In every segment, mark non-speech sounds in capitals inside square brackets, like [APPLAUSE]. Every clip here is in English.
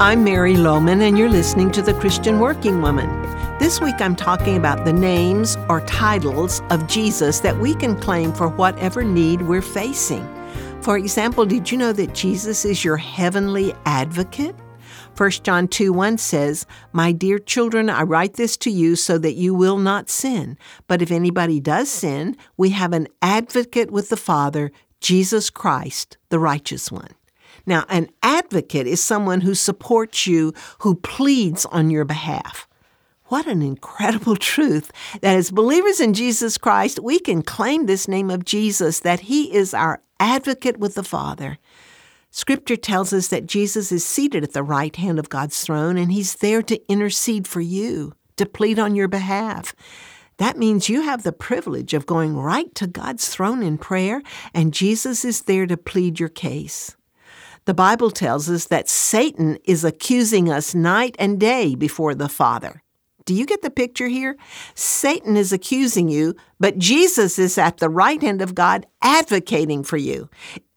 I'm Mary Lowman, and you're listening to The Christian Working Woman. This week I'm talking about the names or titles of Jesus that we can claim for whatever need we're facing. For example, did you know that Jesus is your heavenly advocate? 1 John 2 1 says, My dear children, I write this to you so that you will not sin. But if anybody does sin, we have an advocate with the Father, Jesus Christ, the righteous one. Now, an advocate is someone who supports you, who pleads on your behalf. What an incredible [LAUGHS] truth that as believers in Jesus Christ, we can claim this name of Jesus, that He is our advocate with the Father. Scripture tells us that Jesus is seated at the right hand of God's throne and He's there to intercede for you, to plead on your behalf. That means you have the privilege of going right to God's throne in prayer, and Jesus is there to plead your case. The Bible tells us that Satan is accusing us night and day before the Father. Do you get the picture here? Satan is accusing you, but Jesus is at the right hand of God advocating for you.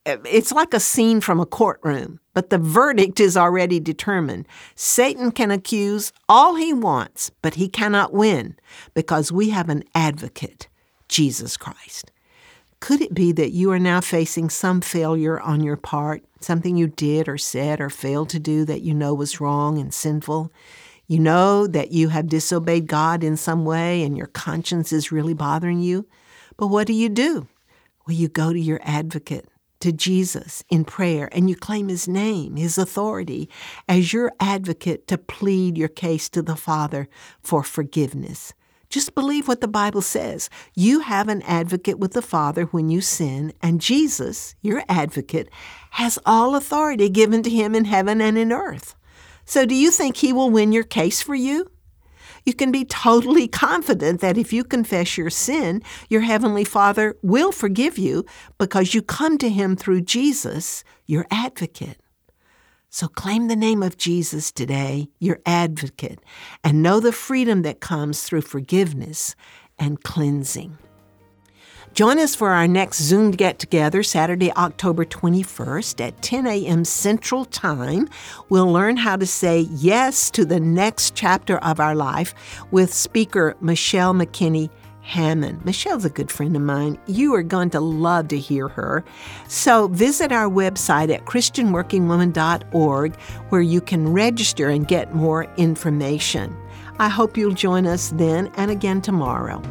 It's like a scene from a courtroom, but the verdict is already determined. Satan can accuse all he wants, but he cannot win because we have an advocate, Jesus Christ. Could it be that you are now facing some failure on your part, something you did or said or failed to do that you know was wrong and sinful? You know that you have disobeyed God in some way and your conscience is really bothering you. But what do you do? Well, you go to your advocate, to Jesus in prayer, and you claim his name, his authority, as your advocate to plead your case to the Father for forgiveness. Just believe what the Bible says. You have an advocate with the Father when you sin, and Jesus, your advocate, has all authority given to him in heaven and in earth. So, do you think he will win your case for you? You can be totally [LAUGHS] confident that if you confess your sin, your Heavenly Father will forgive you because you come to Him through Jesus, your advocate. So claim the name of Jesus today, your advocate, and know the freedom that comes through forgiveness and cleansing. Join us for our next Zoom get together Saturday, October 21st at 10 a.m. Central Time. We'll learn how to say yes to the next chapter of our life with speaker Michelle McKinney Hammond. Michelle's a good friend of mine. You are going to love to hear her. So visit our website at ChristianWorkingWoman.org where you can register and get more information. I hope you'll join us then and again tomorrow.